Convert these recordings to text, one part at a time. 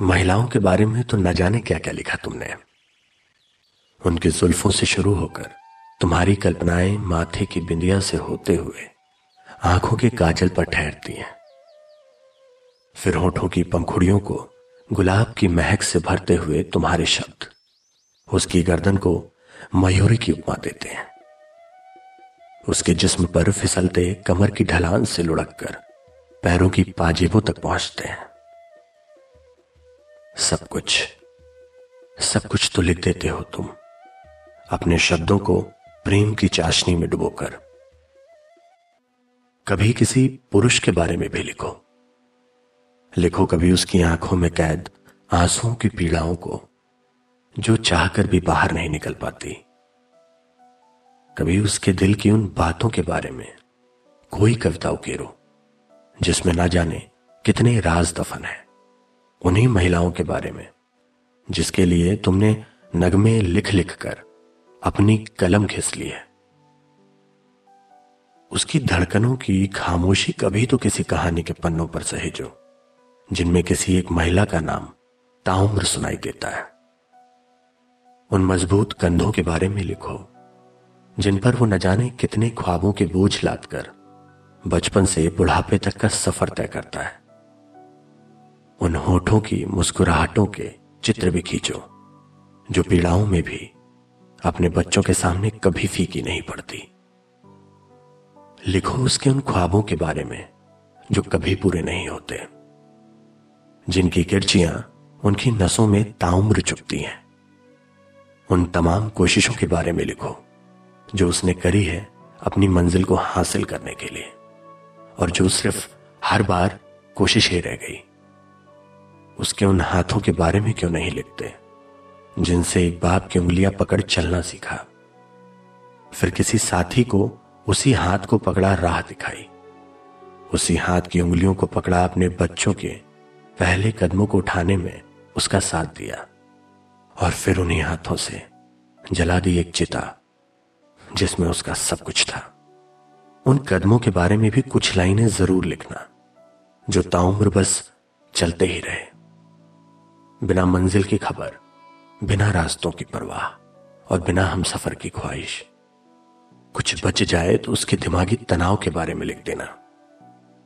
महिलाओं के बारे में तो न जाने क्या क्या लिखा तुमने। उनके जुल्फों से शुरू होकर, तुम्हारी कल्पनाएँ माथे की बिंदिया से होते हुए, आँखों के काजल पर ठहरती हैं। फिर होठों की पंखुड़ियों को गुलाब की महक से भरते हुए तुम्हारे शब्द, उसकी गर्दन को मयूरी की उपमा देते हैं। उसके जिस्म पर फिसलते कमर की ढलान से लुढ़क कर पैरों की पाजेबों तक पहुँचते हैं। सब कुछ। सब कुछ तो लिख देते हो तुम। अपने शब्दों को प्रेम की चाशनी में डुबोकर। कभी किसी पुरुष के बारे में भी लिखो। लिखो कभी उसकी आँखों में कैद आंसुओं की पीड़ाओं को, जो चाहकर भी बाहर नहीं निकल पाती। कभी उसके दिल की उन बातों के बारे में कोई कविता उकेरो, जिसमें ना जाने कितने राज दफन है। उन्हीं महिलाओं के बारे में, जिसके लिए तुमने नगमे लिख लिख कर अपनी कलम घिस ली है। उसकी धड़कनों की खामोशी कभी तो किसी कहानी के पन्नों पर सहेजो जिनमें किसी एक महिला का नाम ताउम्र सुनाई देता है। उन मज़बूत कंधों के बारे में लिखो, जिन पर वो न जाने कितने ख्वाबों के बोझ लाद कर बचपन से बुढ़ापे तक का सफ़र तय करता है। उन होठों की मुस्कुराहटों के चित्र भी खींचो, जो पीड़ाओं में भी अपने बच्चों के सामने कभी फीकी नहीं पड़ती। लिखो उसके उन ख्वाबों के बारे में, जो कभी पूरे नहीं होते, जिनकी किरचियाँ उनकी नसों में ताउम्र चुपती हैं। उन तमाम कोशिशों के बारे में लिखो, जो उसने करी है अपनी मंजिल को हासिल करने के लिए, और जो सिर्फ़ हर बार कोशिश ही रह गई। उसके उन हाथों के बारे में क्यों नहीं लिखते? जिनसे एक बाप की उंगलियाँ पकड़ चलना सीखा। फिर किसी साथी को उसी हाथ को पकड़ा राह दिखाई। उसी हाथ की उंगलियों को पकड़ा अपने बच्चों के पहले कदमों को उठाने में उसका साथ दिया। और फिर उन्हीं हाथों से जला दी एक चिता, जिसमें उसका सब कुछ था। उन कदमों के बारे में भी कुछ लाइनें ज़रूर लिखना, जो ताउम्र बस चलते ही रहे। बिना मंजिल की खबर, बिना रास्तों की परवाह, और बिना हम सफ़र की ख्वाहिश। कुछ बच जाए तो उसके दिमागी तनाव के बारे में लिख देना।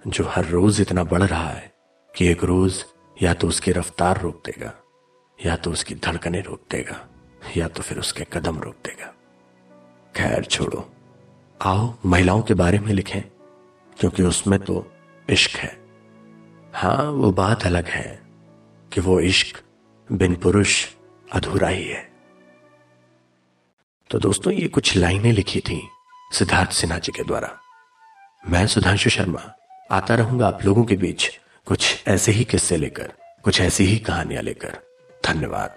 जो हर रोज इतना बढ़ रहा है कि एक रोज या तो उसकी रफ्तार रोक देगा, या तो उसकी धड़कनें रोक देगा, या तो फिर उसके कदम रोक देगा। खैर छोड़ो, आओ महिलाओं के बारे में लिखें, क्योंकि उसमें तो इश्क है। हाँ, वो बात अलग है। कि वो इश्क बिन पुरुष अधूरा ही है। तो दोस्तों, ये कुछ लाइनें लिखी थी सिद्धार्थ सिन्हा जी के द्वारा। मैं सुधांशु शर्मा, आता रहूँगा आप लोगों के बीच कुछ ऐसे ही किस्से लेकर, कुछ ऐसी ही कहानियाँ लेकर। धन्यवाद।